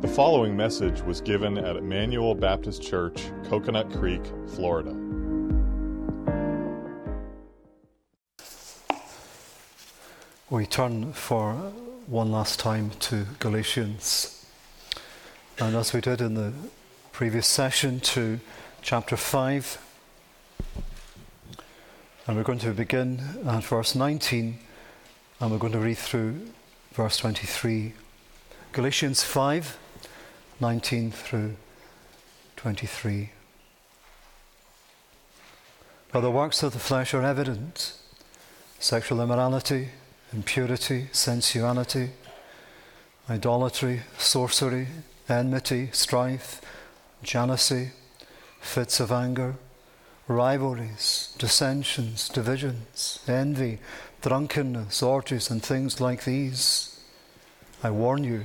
The following message was given at Emmanuel Baptist Church, Coconut Creek, Florida. We turn for one last time to Galatians. And as we did in the previous session, to chapter 5. And we're going to begin at verse 19 and we're going to read through verse 23. Galatians 5 19 through 23. Now, the works of the flesh are evident sexual immorality, impurity, sensuality, idolatry, sorcery, enmity, strife, jealousy, fits of anger, rivalries, dissensions, divisions, envy, drunkenness, orgies, and things like these. I warn you,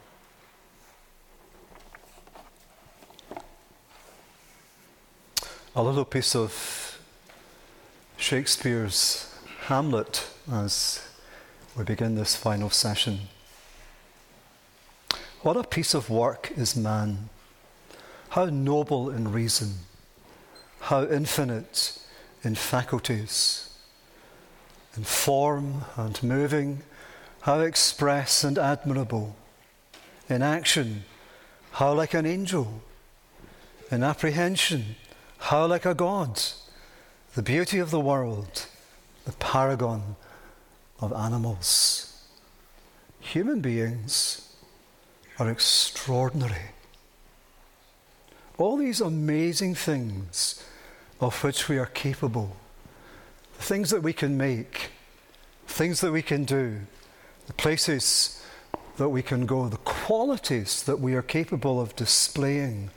A little piece of Shakespeare's Hamlet as we begin this final session. What a piece of work is man! How noble in reason, how infinite in faculties, in form and moving, how express and admirable, in action, how like an angel, in apprehension, how like a god, the beauty of the world, the paragon of animals. Human beings are extraordinary. All these amazing things of which we are capable, the things that we can make, things that we can do, the places that we can go, the qualities that we are capable of displaying,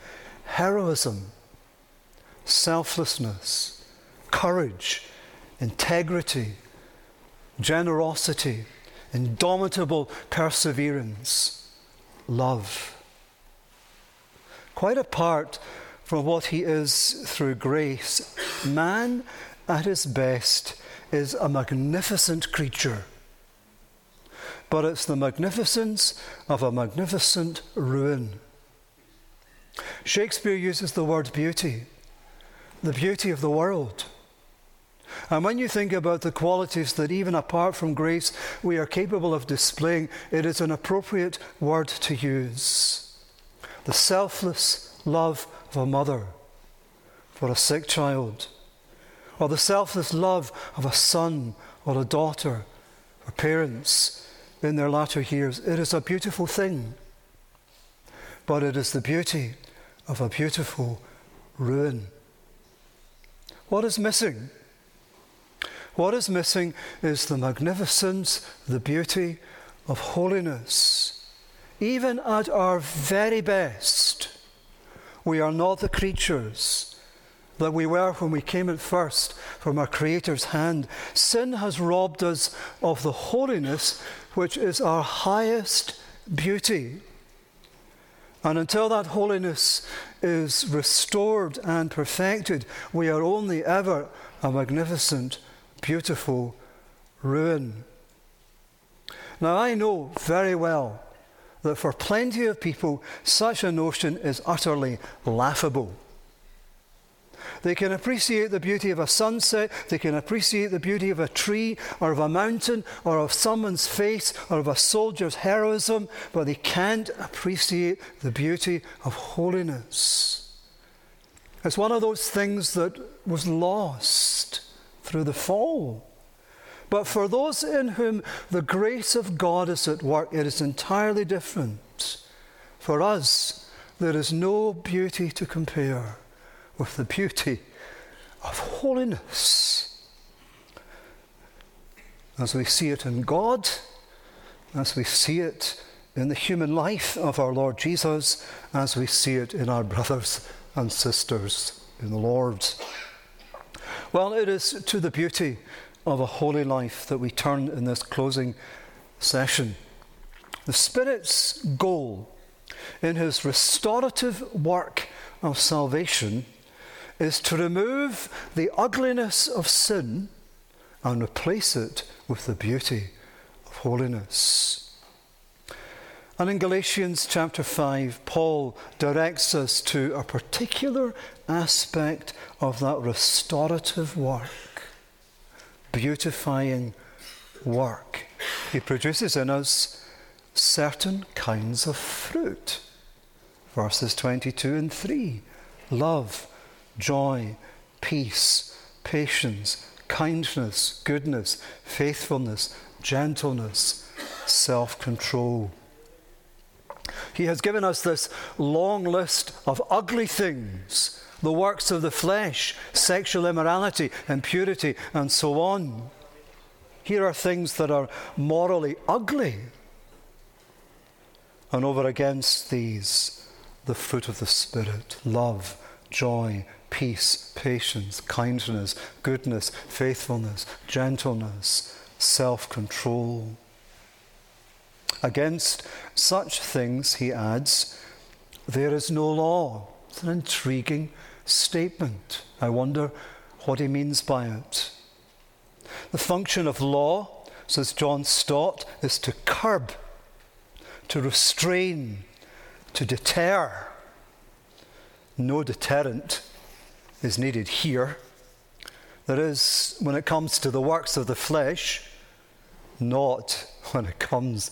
heroism, selflessness, courage, integrity, generosity, indomitable perseverance, love. Quite apart from what he is through grace, man at his best is a magnificent creature. But it's the magnificence of a magnificent ruin. Shakespeare uses the word beauty the beauty of the world. And when you think about the qualities that, even apart from grace, we are capable of displaying, it is an appropriate word to use. The selfless love of a mother for a sick child, or the selfless love of a son or a daughter for parents in their latter years. It is a beautiful thing, but it is the beauty of a beautiful ruin. What is missing? What is missing is the magnificence, the beauty of holiness. Even at our very best, we are not the creatures that we were when we came at first from our Creator's hand. Sin has robbed us of the holiness which is our highest beauty. And until that holiness is restored and perfected, we are only ever a magnificent, beautiful ruin. Now, I know very well that for plenty of people, such a notion is utterly laughable. They can appreciate the beauty of a sunset, they can appreciate the beauty of a tree or of a mountain or of someone's face or of a soldier's heroism, but they can't appreciate the beauty of holiness. It's one of those things that was lost through the fall. But for those in whom the grace of God is at work, it is entirely different. For us, there is no beauty to compare with the beauty of holiness. As we see it in God, as we see it in the human life of our Lord Jesus, as we see it in our brothers and sisters in the Lord. Well, it is to the beauty of a holy life that we turn in this closing session. The Spirit's goal in his restorative work of salvation is to remove the ugliness of sin and replace it with the beauty of holiness. And in Galatians chapter 5, Paul directs us to a particular aspect of that restorative work, beautifying work. He produces in us certain kinds of fruit. Verses 22 and 3 love, joy, peace, patience, kindness, goodness, faithfulness, gentleness, self control. He has given us this long list of ugly things the works of the flesh, sexual immorality, impurity, and so on. Here are things that are morally ugly. And over against these, the fruit of the Spirit love, joy, peace, patience, kindness, goodness, faithfulness, gentleness, self control. Against such things, he adds, there is no law. It's an intriguing statement. I wonder what he means by it. The function of law, says John Stott, is to curb, to restrain, to deter. No deterrent is needed here. There is, when it comes to the works of the flesh, not when it comes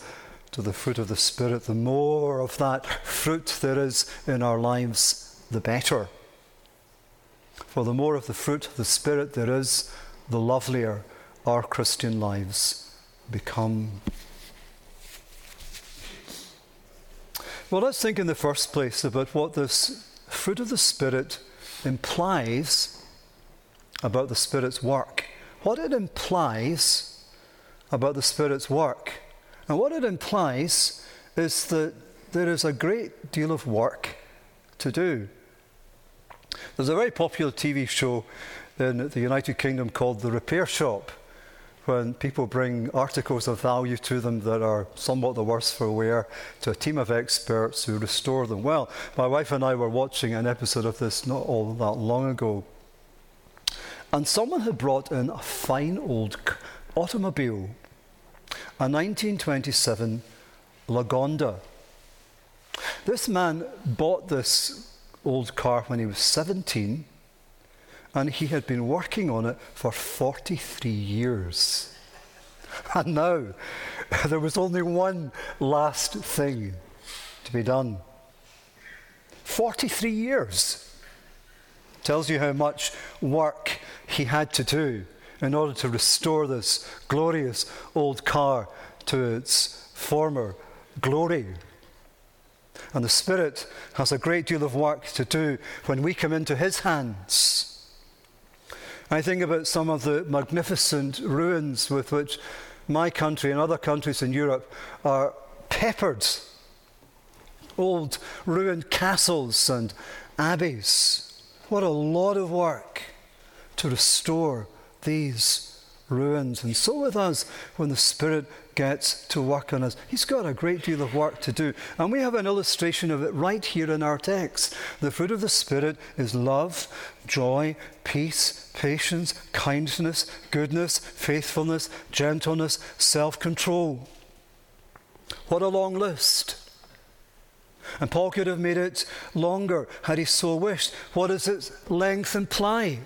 to the fruit of the Spirit. The more of that fruit there is in our lives, the better. For the more of the fruit of the Spirit there is, the lovelier our Christian lives become. Well, let's think in the first place about what this fruit of the Spirit implies about the Spirit's work. What it implies about the Spirit's work. And what it implies is that there is a great deal of work to do. There's a very popular TV show in the United Kingdom called The Repair Shop, when people bring articles of value to them that are somewhat the worse for wear to a team of experts who restore them. Well, my wife and I were watching an episode of this not all that long ago, and someone had brought in a fine old automobile, a 1927 Lagonda. This man bought this old car when he was 17, and he had been working on it for 43 years. And now there was only one last thing to be done. 43 years tells you how much work he had to do in order to restore this glorious old car to its former glory. And the Spirit has a great deal of work to do when we come into His hands. I think about some of the magnificent ruins with which my country and other countries in Europe are peppered. Old ruined castles and abbeys. What a lot of work to restore these ruins. And so with us, when the Spirit gets to work on us. He's got a great deal of work to do. And we have an illustration of it right here in our text. The fruit of the Spirit is love, joy, peace, patience, kindness, goodness, faithfulness, gentleness, self control. What a long list. And Paul could have made it longer had he so wished. What does its length imply?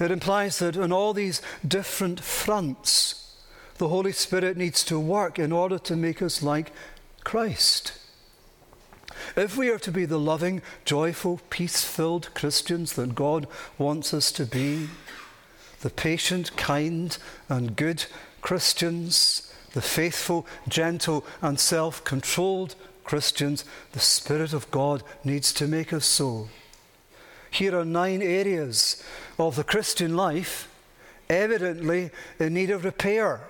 It implies that on all these different fronts, the Holy Spirit needs to work in order to make us like Christ. If we are to be the loving, joyful, peace filled Christians that God wants us to be, the patient, kind, and good Christians, the faithful, gentle, and self controlled Christians, the Spirit of God needs to make us so. Here are nine areas of the Christian life evidently in need of repair.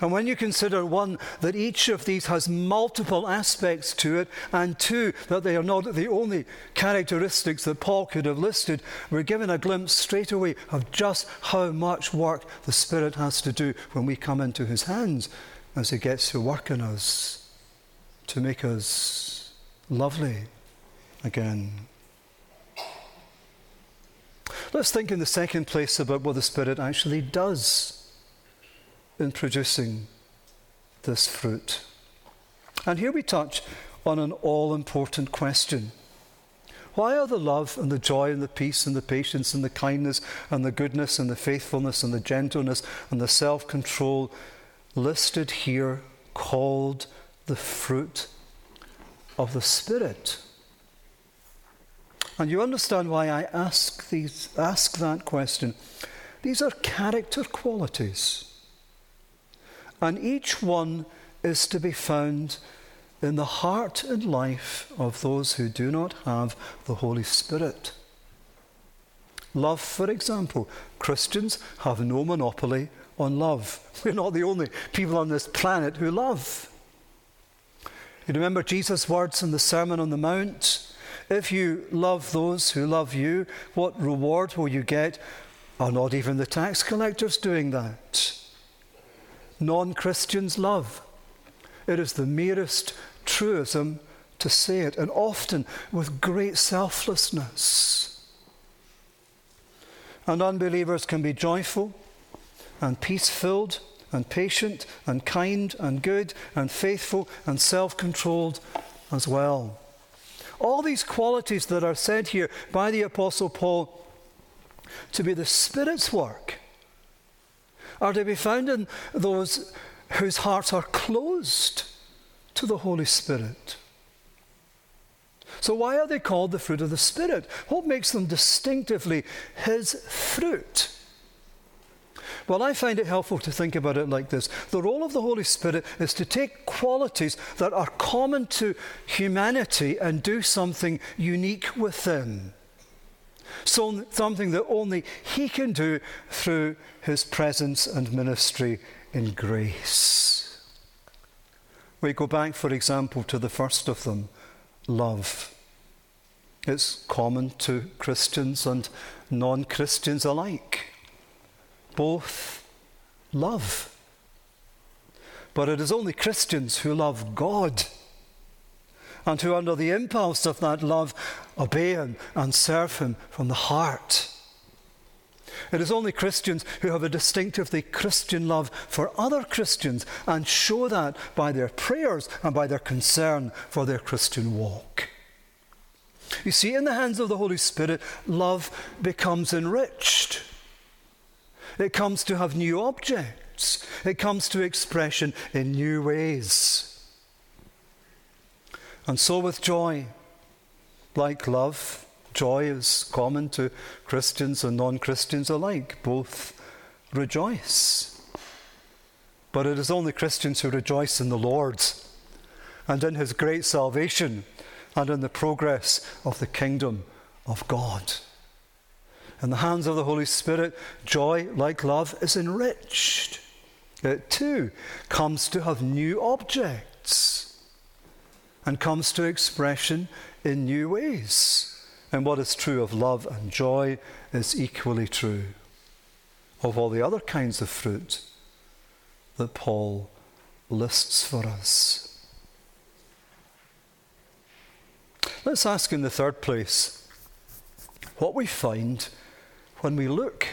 And when you consider one, that each of these has multiple aspects to it, and two, that they are not the only characteristics that Paul could have listed, we're given a glimpse straight away of just how much work the Spirit has to do when we come into His hands as He gets to work in us to make us lovely again. Let's think in the second place about what the Spirit actually does in producing this fruit. And here we touch on an all important question. Why are the love and the joy and the peace and the patience and the kindness and the goodness and the faithfulness and the gentleness and the self control listed here called the fruit of the Spirit? And you understand why I ask, these, ask that question. These are character qualities. And each one is to be found in the heart and life of those who do not have the Holy Spirit. Love, for example. Christians have no monopoly on love. We're not the only people on this planet who love. You remember Jesus' words in the Sermon on the Mount? If you love those who love you, what reward will you get? Are not even the tax collectors doing that? Non Christians love. It is the merest truism to say it, and often with great selflessness. And unbelievers can be joyful and peace filled and patient and kind and good and faithful and self controlled as well. All these qualities that are said here by the Apostle Paul to be the Spirit's work are to be found in those whose hearts are closed to the Holy Spirit. So, why are they called the fruit of the Spirit? What makes them distinctively His fruit? Well, I find it helpful to think about it like this the role of the Holy Spirit is to take qualities that are common to humanity and do something unique with them. So, something that only He can do through His presence and ministry in grace. We go back, for example, to the first of them love. It's common to Christians and non Christians alike both love. But it is only Christians who love God and who, under the impulse of that love, obey Him and serve Him from the heart. It is only Christians who have a distinctively Christian love for other Christians and show that by their prayers and by their concern for their Christian walk. You see, in the hands of the Holy Spirit, love becomes enriched. It comes to have new objects. It comes to expression in new ways. And so with joy, like love, joy is common to Christians and non Christians alike. Both rejoice. But it is only Christians who rejoice in the Lord and in his great salvation and in the progress of the kingdom of God. In the hands of the Holy Spirit, joy, like love, is enriched. Uh, it too comes to have new objects and comes to expression in new ways. And what is true of love and joy is equally true of all the other kinds of fruit that Paul lists for us. Let's ask in the third place what we find when we look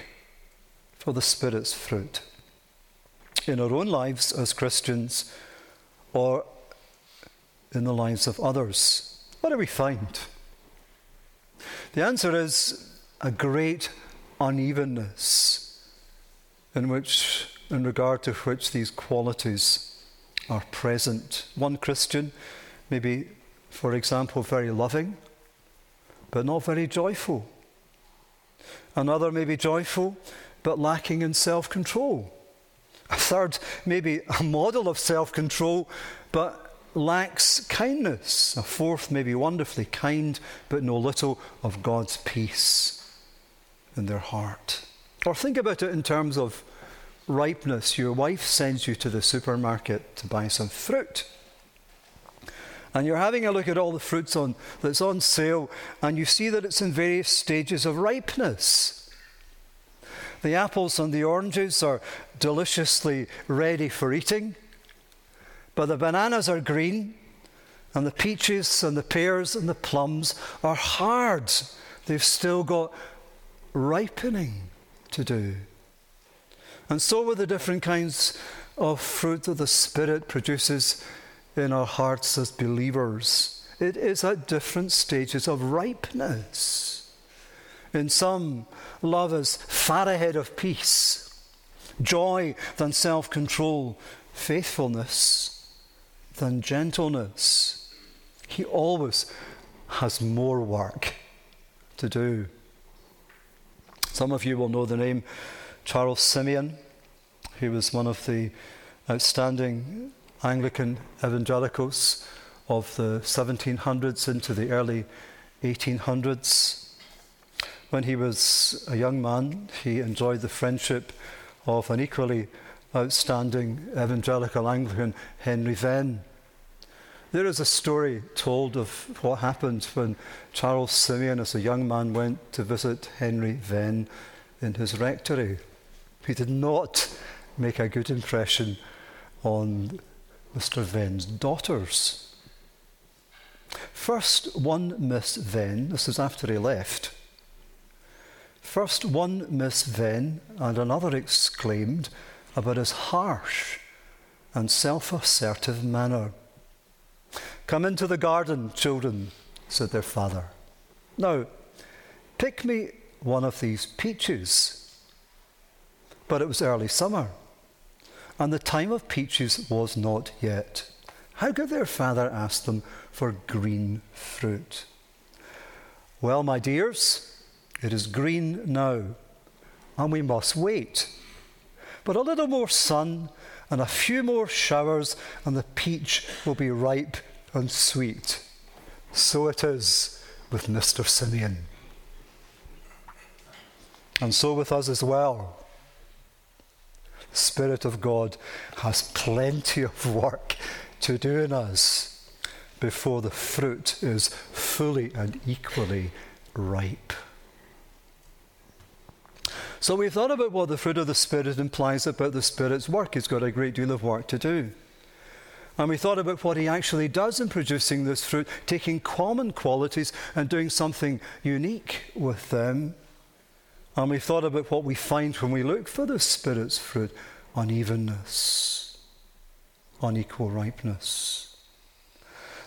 for the Spirit's fruit in our own lives as Christians or in the lives of others, what do we find? The answer is a great unevenness in which in regard to which these qualities are present. One Christian may be, for example, very loving, but not very joyful. Another may be joyful, but lacking in self control. A third may be a model of self control, but lacks kindness. A fourth may be wonderfully kind, but know little of God's peace in their heart. Or think about it in terms of ripeness, your wife sends you to the supermarket to buy some fruit. And you're having a look at all the fruits on, that's on sale, and you see that it's in various stages of ripeness. The apples and the oranges are deliciously ready for eating, but the bananas are green, and the peaches and the pears and the plums are hard. They've still got ripening to do. And so with the different kinds of fruit that the Spirit produces in our hearts as believers. It is at different stages of ripeness. In some, love is far ahead of peace, joy than self control, faithfulness than gentleness. He always has more work to do. Some of you will know the name Charles Simeon. He was one of the outstanding Anglican evangelicals of the 1700s into the early 1800s. When he was a young man, he enjoyed the friendship of an equally outstanding evangelical Anglican, Henry Venn. There is a story told of what happened when Charles Simeon, as a young man, went to visit Henry Venn in his rectory. He did not make a good impression on Mr. Venn's daughters. First, one Miss Venn, this is after he left. First, one Miss Venn and another exclaimed about his harsh and self assertive manner. Come into the garden, children, said their father. Now, pick me one of these peaches. But it was early summer and the time of peaches was not yet. How could their father ask them for green fruit? Well, my dears, it is green now, and we must wait. But a little more sun and a few more showers, and the peach will be ripe and sweet. So it is with Mr. Simeon. And so with us as well. Spirit of God has plenty of work to do in us before the fruit is fully and equally ripe. So we've thought about what the fruit of the Spirit implies about the Spirit's work. He's got a great deal of work to do. And we thought about what he actually does in producing this fruit, taking common qualities and doing something unique with them and we thought about what we find when we look for the Spirit's fruit unevenness, unequal ripeness.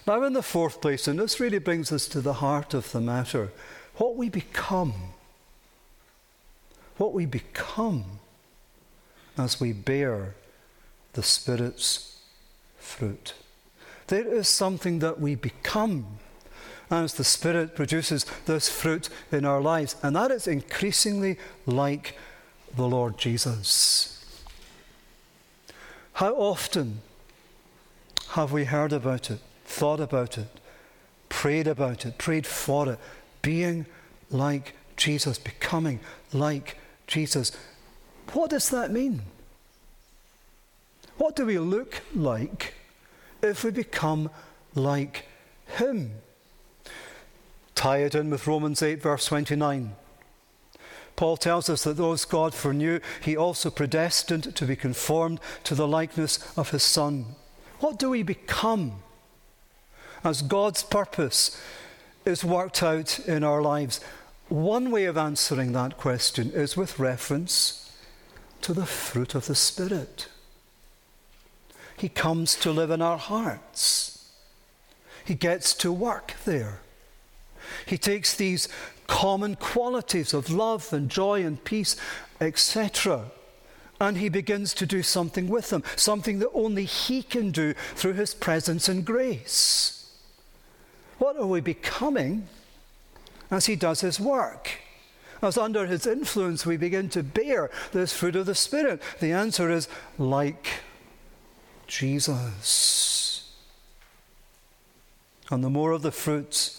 Now, in the fourth place, and this really brings us to the heart of the matter, what we become. What we become as we bear the Spirit's fruit. There is something that we become as the Spirit produces this fruit in our lives. And that is increasingly like the Lord Jesus. How often have we heard about it, thought about it, prayed about it, prayed for it, being like Jesus, becoming like Jesus? What does that mean? What do we look like if we become like Him? Tie it in with Romans 8, verse 29. Paul tells us that those God foreknew, he also predestined to be conformed to the likeness of his Son. What do we become as God's purpose is worked out in our lives? One way of answering that question is with reference to the fruit of the Spirit. He comes to live in our hearts, He gets to work there. He takes these common qualities of love and joy and peace, etc. And he begins to do something with them, something that only he can do through his presence and grace. What are we becoming as he does his work? As under his influence we begin to bear this fruit of the Spirit? The answer is like Jesus. And the more of the fruits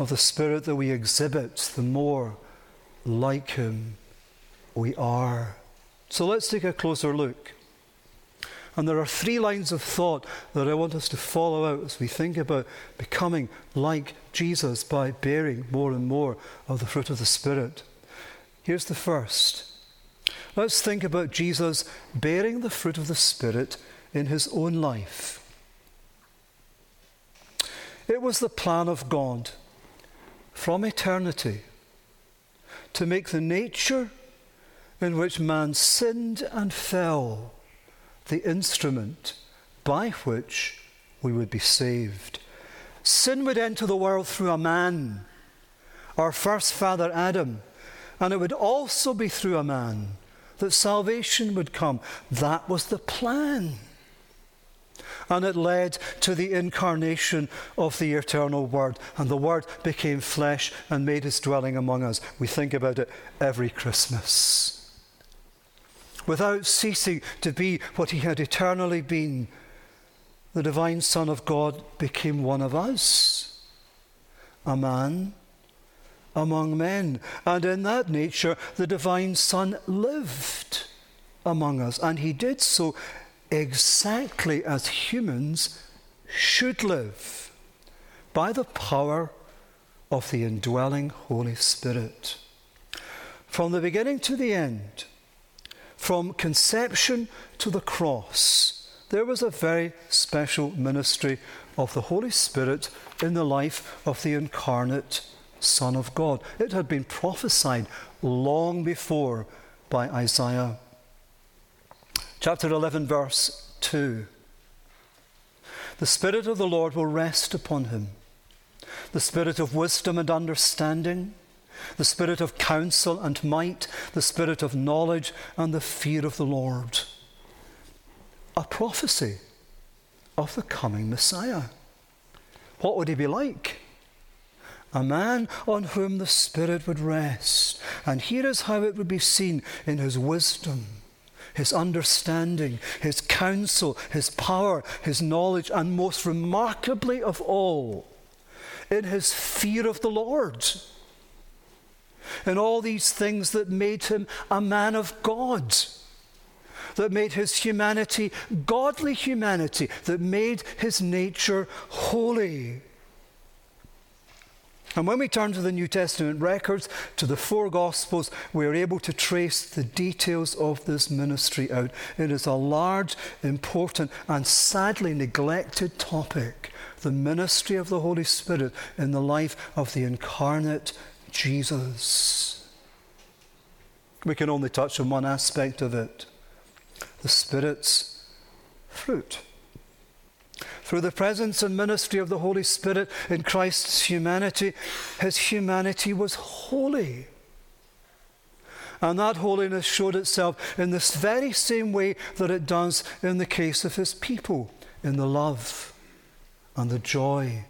of the Spirit that we exhibit, the more like Him we are. So let's take a closer look. And there are three lines of thought that I want us to follow out as we think about becoming like Jesus by bearing more and more of the fruit of the Spirit. Here's the first. Let's think about Jesus bearing the fruit of the Spirit in his own life. It was the plan of God from eternity to make the nature in which man sinned and fell the instrument by which we would be saved. Sin would enter the world through a man, our first father Adam, and it would also be through a man that salvation would come. That was the plan. And it led to the incarnation of the eternal Word. And the Word became flesh and made his dwelling among us. We think about it every Christmas without ceasing to be what he had eternally been, the divine Son of God became one of us, a man among men. And in that nature, the divine Son lived among us. And he did so exactly as humans should live by the power of the indwelling Holy Spirit. From the beginning to the end, from conception to the cross, there was a very special ministry of the Holy Spirit in the life of the incarnate Son of God. It had been prophesied long before by Isaiah. Chapter 11, verse 2. The Spirit of the Lord will rest upon him, the Spirit of wisdom and understanding the spirit of counsel and might, the spirit of knowledge and the fear of the Lord. A prophecy of the coming Messiah. What would he be like? A man on whom the Spirit would rest. And here is how it would be seen in his wisdom, his understanding, his counsel, his power, his knowledge, and most remarkably of all, in his fear of the Lord and all these things that made him a man of God, that made his humanity godly humanity, that made his nature holy. And when we turn to the New Testament records, to the four Gospels, we are able to trace the details of this ministry out. It is a large, important, and sadly neglected topic the ministry of the Holy Spirit in the life of the incarnate Jesus. We can only touch on one aspect of it the Spirit's fruit. Through the presence and ministry of the Holy Spirit in Christ's humanity, his humanity was holy. And that holiness showed itself in this very same way that it does in the case of his people in the love and the joy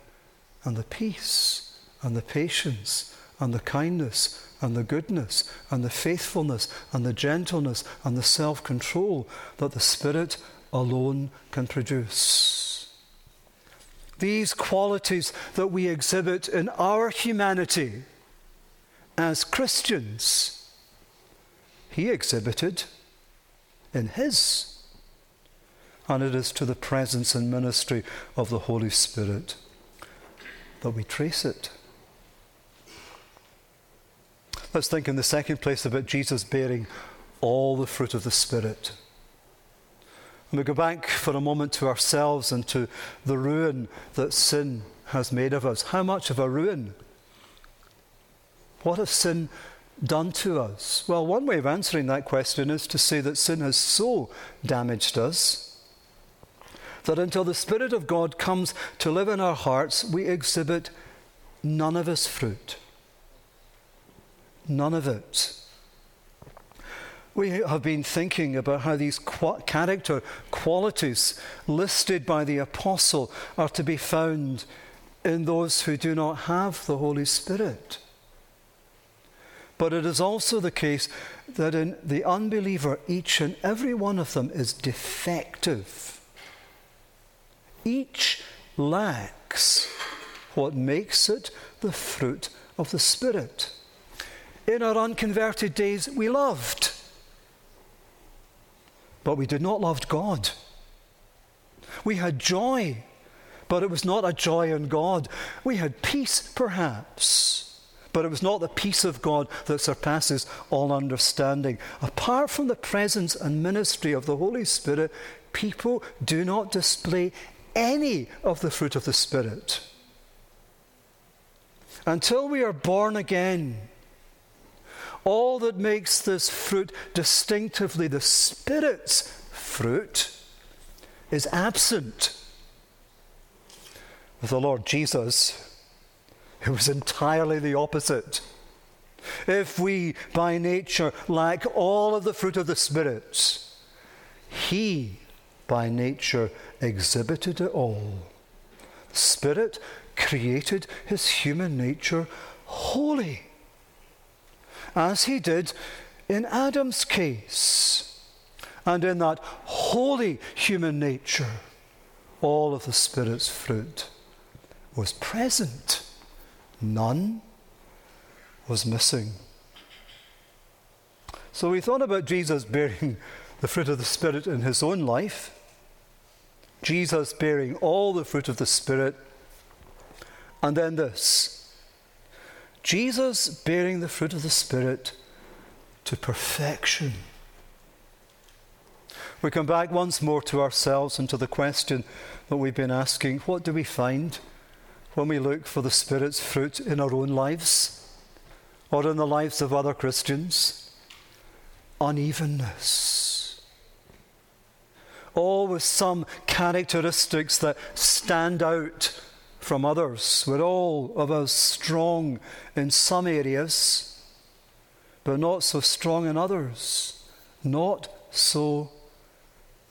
and the peace and the patience and the kindness and the goodness and the faithfulness and the gentleness and the self control that the Spirit alone can produce. These qualities that we exhibit in our humanity as Christians, he exhibited in his. And it is to the presence and ministry of the Holy Spirit that we trace it. Let's think in the second place about Jesus bearing all the fruit of the Spirit. We go back for a moment to ourselves and to the ruin that sin has made of us. How much of a ruin? What has sin done to us? Well, one way of answering that question is to say that sin has so damaged us that until the Spirit of God comes to live in our hearts, we exhibit none of His fruit. None of it. We have been thinking about how these character qualities listed by the apostle are to be found in those who do not have the Holy Spirit. But it is also the case that in the unbeliever, each and every one of them is defective. Each lacks what makes it the fruit of the Spirit in our unconverted days, we loved. But we did not love God. We had joy, but it was not a joy in God. We had peace, perhaps, but it was not the peace of God that surpasses all understanding. Apart from the presence and ministry of the Holy Spirit, people do not display any of the fruit of the Spirit. Until we are born again, all that makes this fruit distinctively the Spirit's fruit is absent. With the Lord Jesus, it was entirely the opposite. If we by nature lack all of the fruit of the Spirit, He by nature exhibited it all. Spirit created His human nature holy as he did in Adam's case. And in that holy human nature, all of the Spirit's fruit was present. None was missing. So we thought about Jesus bearing the fruit of the Spirit in his own life, Jesus bearing all the fruit of the Spirit, and then this Jesus bearing the fruit of the Spirit to perfection. We come back once more to ourselves and to the question that we've been asking what do we find when we look for the Spirit's fruit in our own lives or in the lives of other Christians? Unevenness. Always some characteristics that stand out from others. We're all of us strong in some areas, but not so strong in others. Not so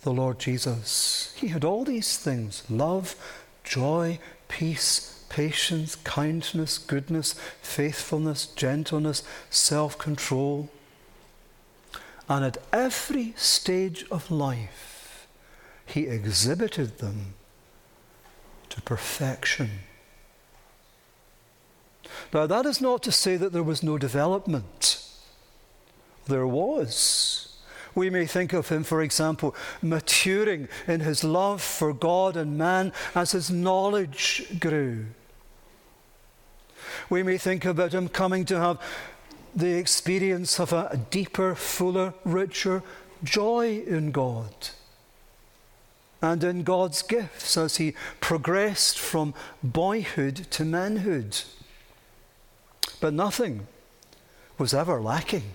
the Lord Jesus. He had all these things love, joy, peace, patience, kindness, goodness, faithfulness, gentleness, self control. And at every stage of life, he exhibited them to perfection. Now, that is not to say that there was no development. There was. We may think of him, for example, maturing in his love for God and man as his knowledge grew. We may think about him coming to have the experience of a deeper, fuller, richer joy in God and in God's gifts as he progressed from boyhood to manhood. But nothing was ever lacking.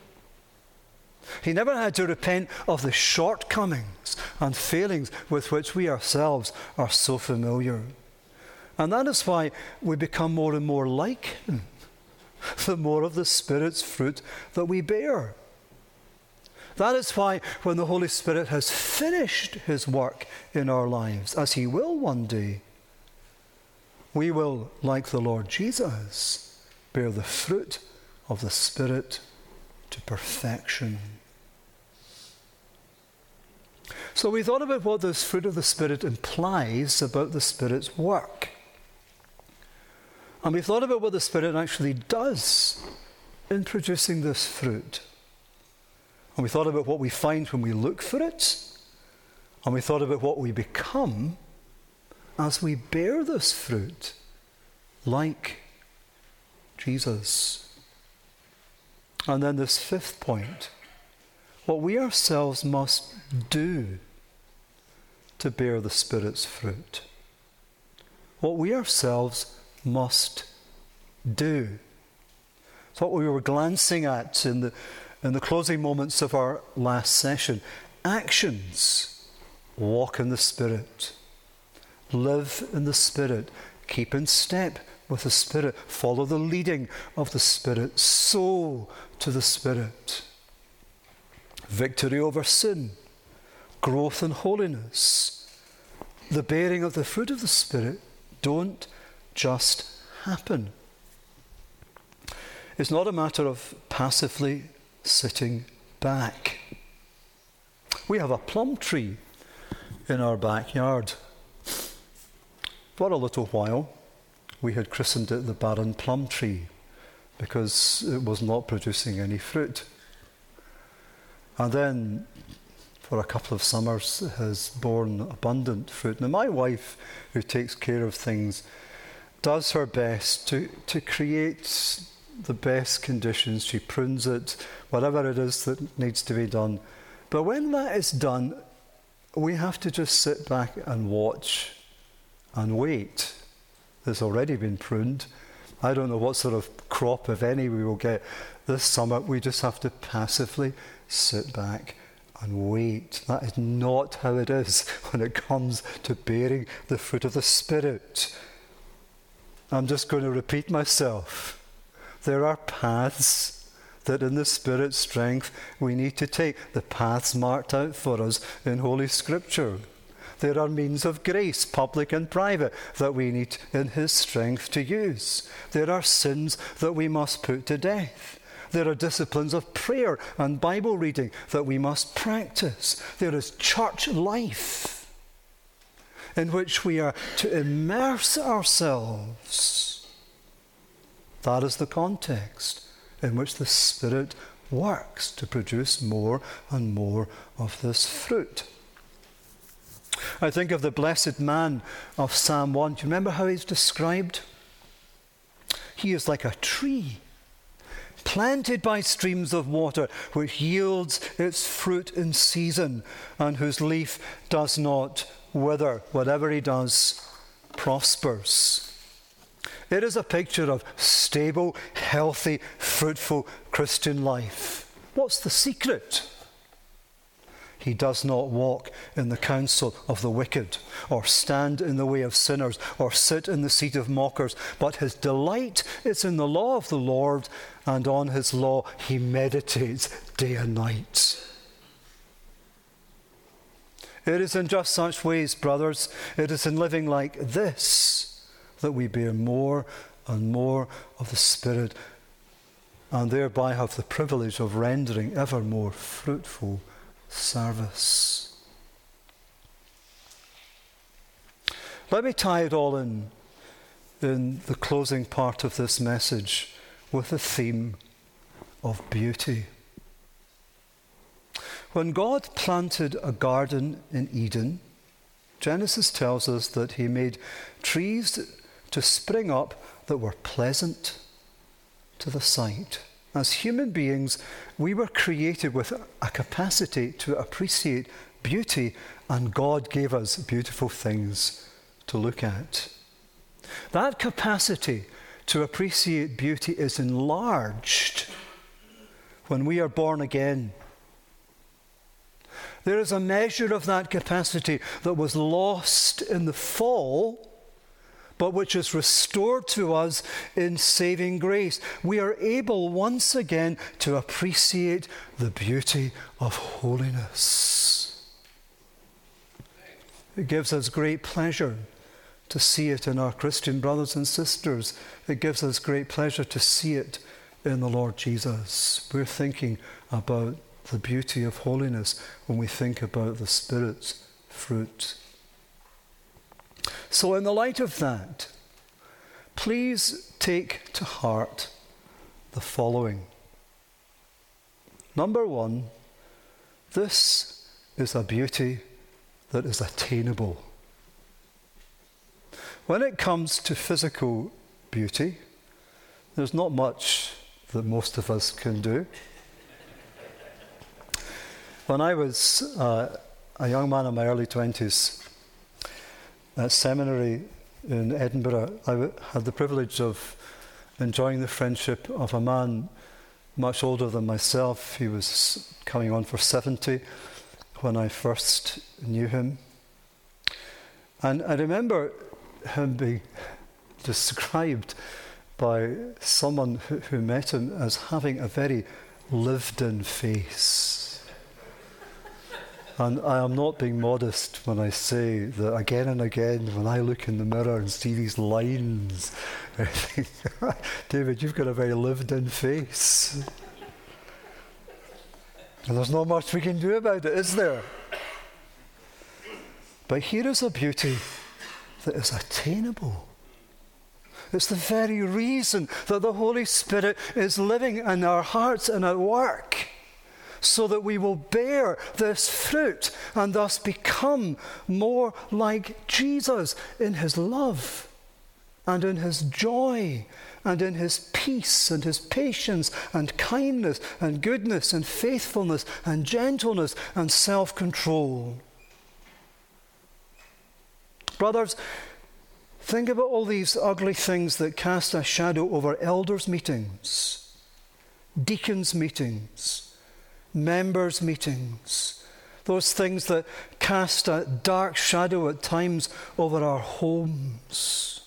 He never had to repent of the shortcomings and failings with which we ourselves are so familiar. And that is why we become more and more like him, the more of the Spirit's fruit that we bear. That is why, when the Holy Spirit has finished his work in our lives, as he will one day, we will, like the Lord Jesus, bear the fruit of the Spirit to perfection. So we thought about what this fruit of the Spirit implies about the Spirit's work. And we thought about what the Spirit actually does in producing this fruit. And we thought about what we find when we look for it. And we thought about what we become as we bear this fruit, like Jesus. And then this fifth point what we ourselves must do to bear the Spirit's fruit. What we ourselves must do. It's what we were glancing at in the in the closing moments of our last session. Actions walk in the Spirit, live in the Spirit, keep in step with the Spirit, follow the leading of the Spirit, sow to the Spirit. Victory over sin, growth in holiness, the bearing of the fruit of the Spirit don't just happen. It's not a matter of passively sitting back. We have a plum tree in our backyard. For a little while, we had christened it the barren plum tree because it was not producing any fruit. And then, for a couple of summers has borne abundant fruit. Now, my wife, who takes care of things, does her best to, to create the best conditions. She prunes it, whatever it is that needs to be done. But when that is done, we have to just sit back and watch and wait. It's already been pruned. I don't know what sort of crop, if any, we will get this summer. We just have to passively sit back and wait. That is not how it is when it comes to bearing the fruit of the Spirit. I'm just going to repeat myself. There are paths that in the Spirit's strength we need to take, the paths marked out for us in Holy Scripture. There are means of grace, public and private, that we need in His strength to use. There are sins that we must put to death. There are disciplines of prayer and Bible reading that we must practice. There is church life in which we are to immerse ourselves. That is the context in which the Spirit works to produce more and more of this fruit. I think of the blessed man of Psalm 1. Do you remember how he's described? He is like a tree planted by streams of water, which yields its fruit in season, and whose leaf does not wither. Whatever he does prospers. It is a picture of stable, healthy, fruitful Christian life. What's the secret? He does not walk in the counsel of the wicked, or stand in the way of sinners, or sit in the seat of mockers, but his delight is in the law of the Lord, and on his law he meditates day and night. It is in just such ways, brothers, it is in living like this that we bear more and more of the Spirit and thereby have the privilege of rendering ever more fruitful service. Let me tie it all in in the closing part of this message with the theme of beauty. When God planted a garden in Eden, Genesis tells us that he made trees to spring up that were pleasant to the sight. As human beings, we were created with a capacity to appreciate beauty, and God gave us beautiful things to look at. That capacity to appreciate beauty is enlarged when we are born again. There is a measure of that capacity that was lost in the fall but which is restored to us in saving grace. We are able once again to appreciate the beauty of holiness. It gives us great pleasure to see it in our Christian brothers and sisters. It gives us great pleasure to see it in the Lord Jesus. We're thinking about the beauty of holiness when we think about the Spirit's fruit. So, in the light of that, please take to heart the following. Number one, this is a beauty that is attainable. When it comes to physical beauty, there's not much that most of us can do. When I was uh, a young man in my early 20s, at seminary in Edinburgh, I had the privilege of enjoying the friendship of a man much older than myself. He was coming on for 70 when I first knew him. And I remember him being described by someone who, who met him as having a very lived in face. And I am not being modest when I say that again and again, when I look in the mirror and see these lines, I think, David, you've got a very lived in face. And there's not much we can do about it, is there? But here is a beauty that is attainable. It's the very reason that the Holy Spirit is living in our hearts and at work so that we will bear this fruit and thus become more like Jesus in his love and in his joy and in his peace and his patience and kindness and goodness and faithfulness and gentleness and self control. Brothers, think about all these ugly things that cast a shadow over elders' meetings, deacons' meetings, members' meetings, those things that cast a dark shadow at times over our homes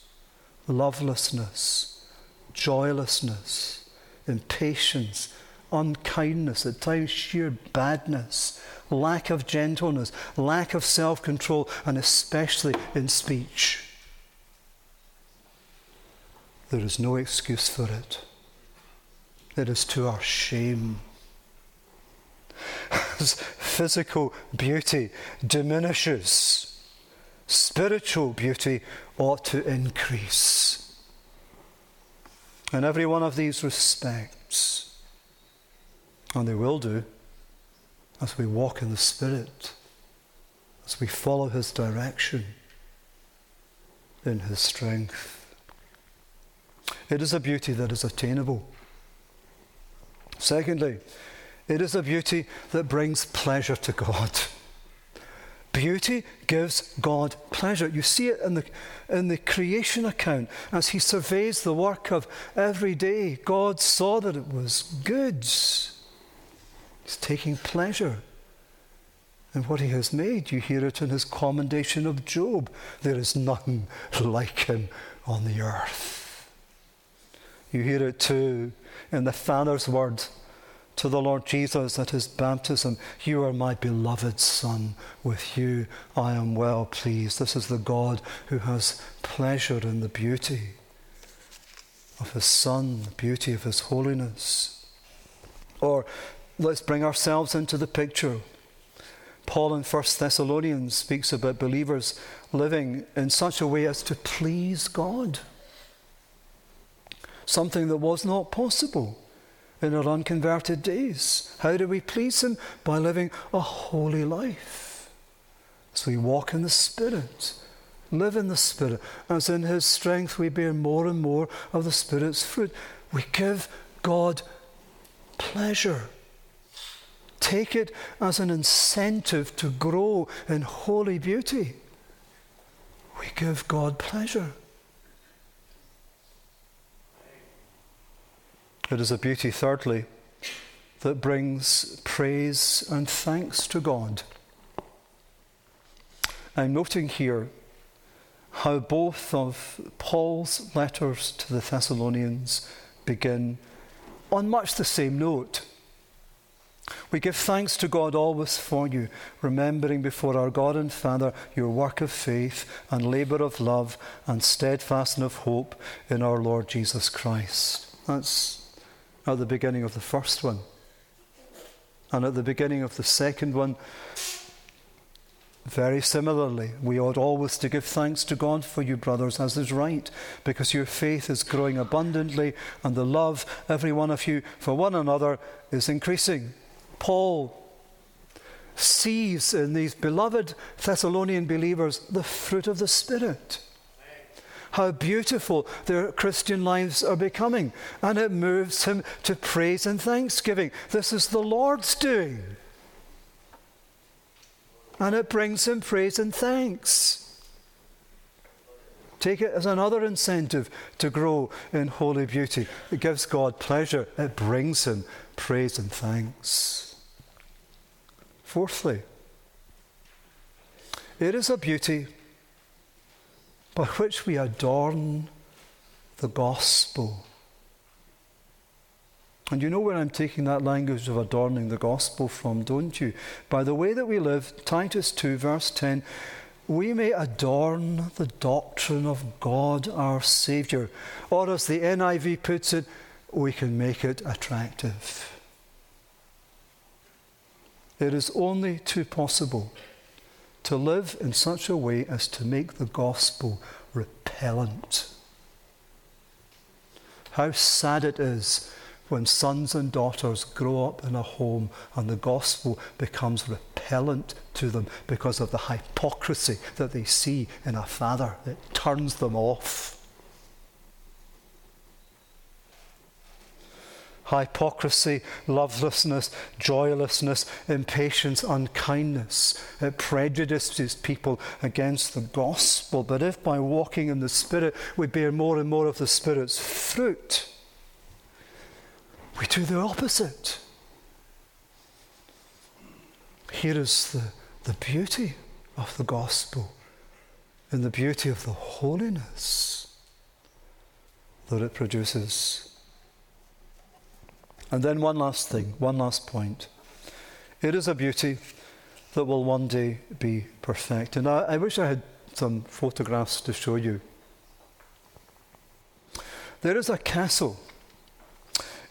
lovelessness, joylessness, impatience, unkindness, at times sheer badness, lack of gentleness, lack of self control, and especially in speech. There is no excuse for it. It is to our shame. As physical beauty diminishes, spiritual beauty ought to increase. In every one of these respects, and they will do as we walk in the Spirit, as we follow His direction in His strength. It is a beauty that is attainable. Secondly, it is a beauty that brings pleasure to God. Beauty gives God pleasure. You see it in the, in the creation account as he surveys the work of every day. God saw that it was good. He's taking pleasure in what he has made. You hear it in his commendation of Job. There is none like him on the earth. You hear it too in the Father's words to the Lord Jesus at his baptism, You are my beloved Son. With you I am well pleased. This is the God who has pleasure in the beauty of his Son, the beauty of his holiness. Or let's bring ourselves into the picture. Paul in 1 Thessalonians speaks about believers living in such a way as to please God. Something that was not possible in our unconverted days. How do we please Him? By living a holy life. So we walk in the Spirit, live in the Spirit, as in His strength we bear more and more of the Spirit's fruit. We give God pleasure. Take it as an incentive to grow in holy beauty. We give God pleasure. It is a beauty, thirdly, that brings praise and thanks to God. I'm noting here how both of Paul's letters to the Thessalonians begin on much the same note. We give thanks to God always for you, remembering before our God and Father your work of faith and labour of love and steadfastness of hope in our Lord Jesus Christ. That's at the beginning of the first one. And at the beginning of the second one, very similarly, we ought always to give thanks to God for you, brothers, as is right, because your faith is growing abundantly and the love, every one of you, for one another is increasing. Paul sees in these beloved Thessalonian believers the fruit of the Spirit how beautiful their Christian lives are becoming. And it moves him to praise and thanksgiving. This is the Lord's doing. And it brings him praise and thanks. Take it as another incentive to grow in holy beauty. It gives God pleasure, it brings him praise and thanks. Fourthly, it is a beauty by which we adorn the gospel. And you know where I'm taking that language of adorning the gospel from, don't you? By the way that we live, Titus 2, verse 10, we may adorn the doctrine of God our Saviour. Or as the NIV puts it, we can make it attractive. It is only too possible to live in such a way as to make the gospel repellent. How sad it is when sons and daughters grow up in a home and the gospel becomes repellent to them because of the hypocrisy that they see in a father. It turns them off. Hypocrisy, lovelessness, joylessness, impatience, unkindness. It prejudices people against the gospel. But if by walking in the Spirit we bear more and more of the Spirit's fruit, we do the opposite. Here is the, the beauty of the gospel and the beauty of the holiness that it produces. And then one last thing, one last point. It is a beauty that will one day be perfect. And I, I wish I had some photographs to show you. There is a castle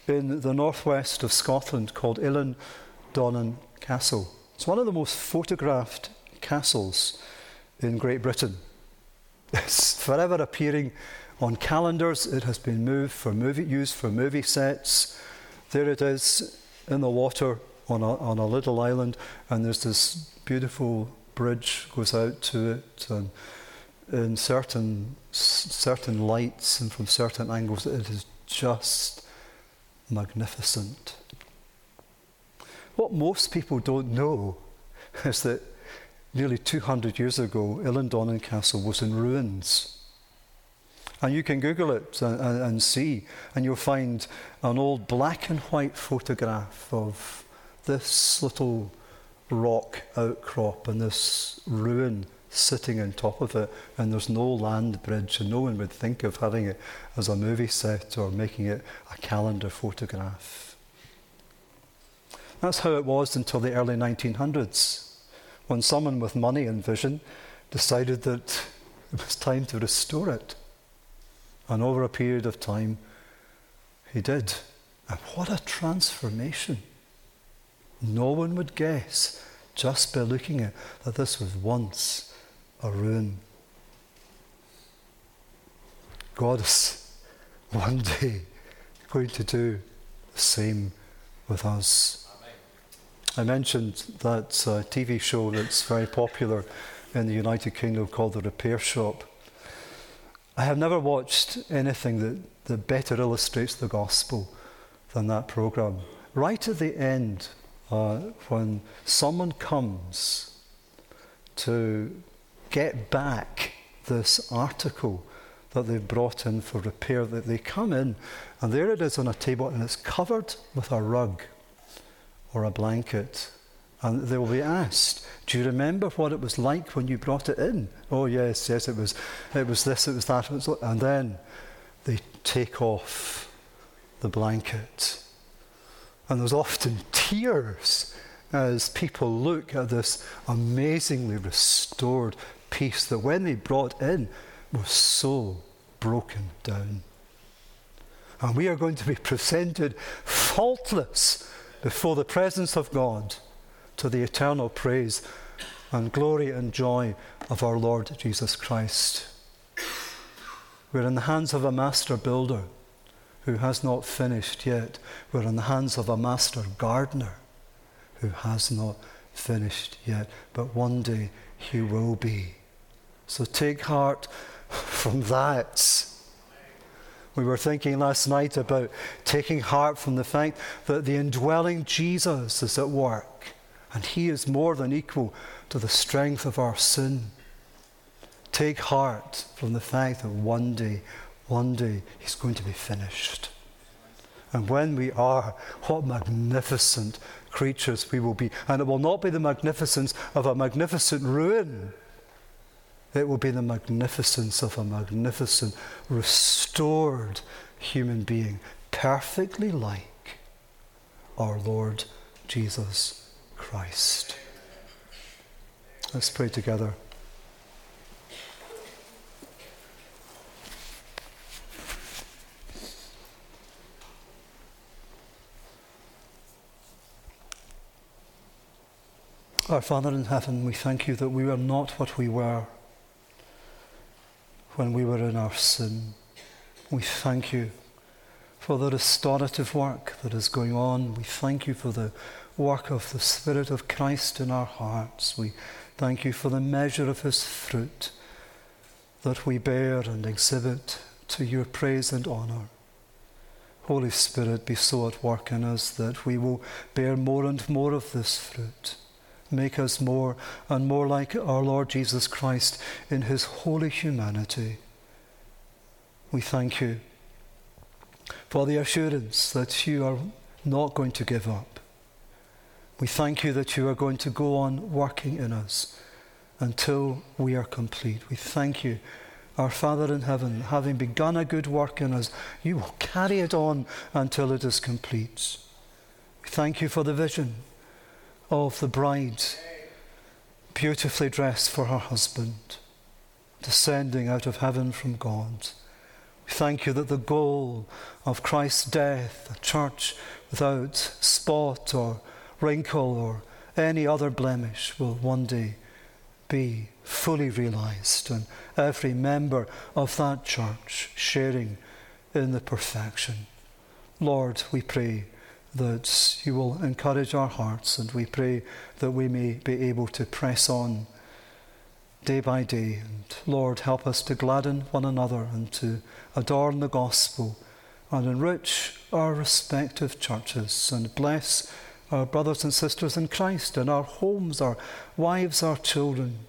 in the northwest of Scotland called Eilean Donan Castle. It's one of the most photographed castles in Great Britain. It's forever appearing on calendars. It has been moved for movie, used for movie sets. There it is in the water on a, on a little island, and there's this beautiful bridge goes out to it, and in certain certain lights and from certain angles, it is just magnificent. What most people don't know is that nearly 200 years ago, Eilean Castle was in ruins. And you can Google it and, and, see, and you'll find an old black and white photograph of this little rock outcrop and this ruin sitting on top of it, and there's no land bridge, and no one would think of having it as a movie set or making it a calendar photograph. That's how it was until the early 1900s, when someone with money and vision decided that it was time to restore it. And over a period of time, he did. And what a transformation! No one would guess, just by looking at that this was once a ruin. God is one day going to do the same with us. I mentioned that uh, TV show that's very popular in the United Kingdom called The Repair Shop. I have never watched anything that, that better illustrates the gospel than that program. Right at the end, uh, when someone comes to get back this article that they've brought in for repair, that they come in and there it is on a table and it's covered with a rug or a blanket. And they will be asked, Do you remember what it was like when you brought it in? Oh, yes, yes, it was, it was this, it was that. It was, and then they take off the blanket. And there's often tears as people look at this amazingly restored piece that, when they brought in, was so broken down. And we are going to be presented faultless before the presence of God to the eternal praise and glory and joy of our Lord Jesus Christ. We're in the hands of a master builder who has not finished yet. We're in the hands of a master gardener who has not finished yet. But one day he will be. So take heart from that. We were thinking last night about taking heart from the fact that the indwelling Jesus is at work and he is more than equal to the strength of our sin. Take heart from the fact that one day, one day, he's going to be finished. And when we are, what magnificent creatures we will be. And it will not be the magnificence of a magnificent ruin. It will be the magnificence of a magnificent, restored human being, perfectly like our Lord Jesus Christ. Let's pray together. Our Father in heaven, we thank you that we are not what we were when we were in our sin. We thank you for the restorative work that is going on. We thank you for the work of the Spirit of Christ in our hearts. We thank you for the measure of his fruit that we bear and exhibit to your praise and honour. Holy Spirit, be so at work in us that we will bear more and more of this fruit. Make us more and more like our Lord Jesus Christ in his holy humanity. We thank you for the assurance that you are not going to give up. We thank you that you are going to go on working in us until we are complete. We thank you, our Father in heaven, having begun a good work in us, you will carry it on until it is complete. We thank you for the vision of the bride, beautifully dressed for her husband, descending out of heaven from God. We thank you that the goal of Christ's death, a church without spot or wrinkle or any other blemish, will one day be fully realized, and every member of that church sharing in the perfection. Lord, we pray that you will encourage our hearts, and we pray that we may be able to press on day by day. And Lord, help us to gladden one another and to adorn the gospel and enrich our respective churches and bless our brothers and sisters in Christ and our homes, our wives, our children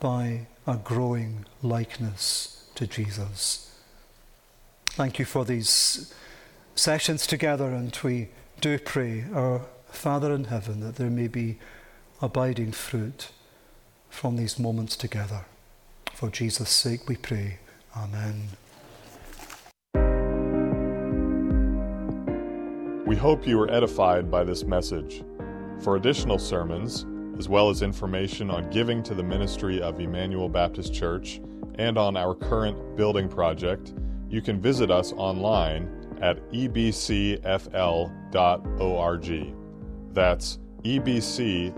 by a growing likeness to Jesus. Thank you for these sessions together, and we do pray, our Father in heaven, that there may be abiding fruit from these moments together. For Jesus' sake we pray. Amen. We hope you were edified by this message. For additional sermons, as well as information on giving to the ministry of Emmanuel Baptist Church and on our current building project, you can visit us online at ebcfl.org. That's ebcfl.org.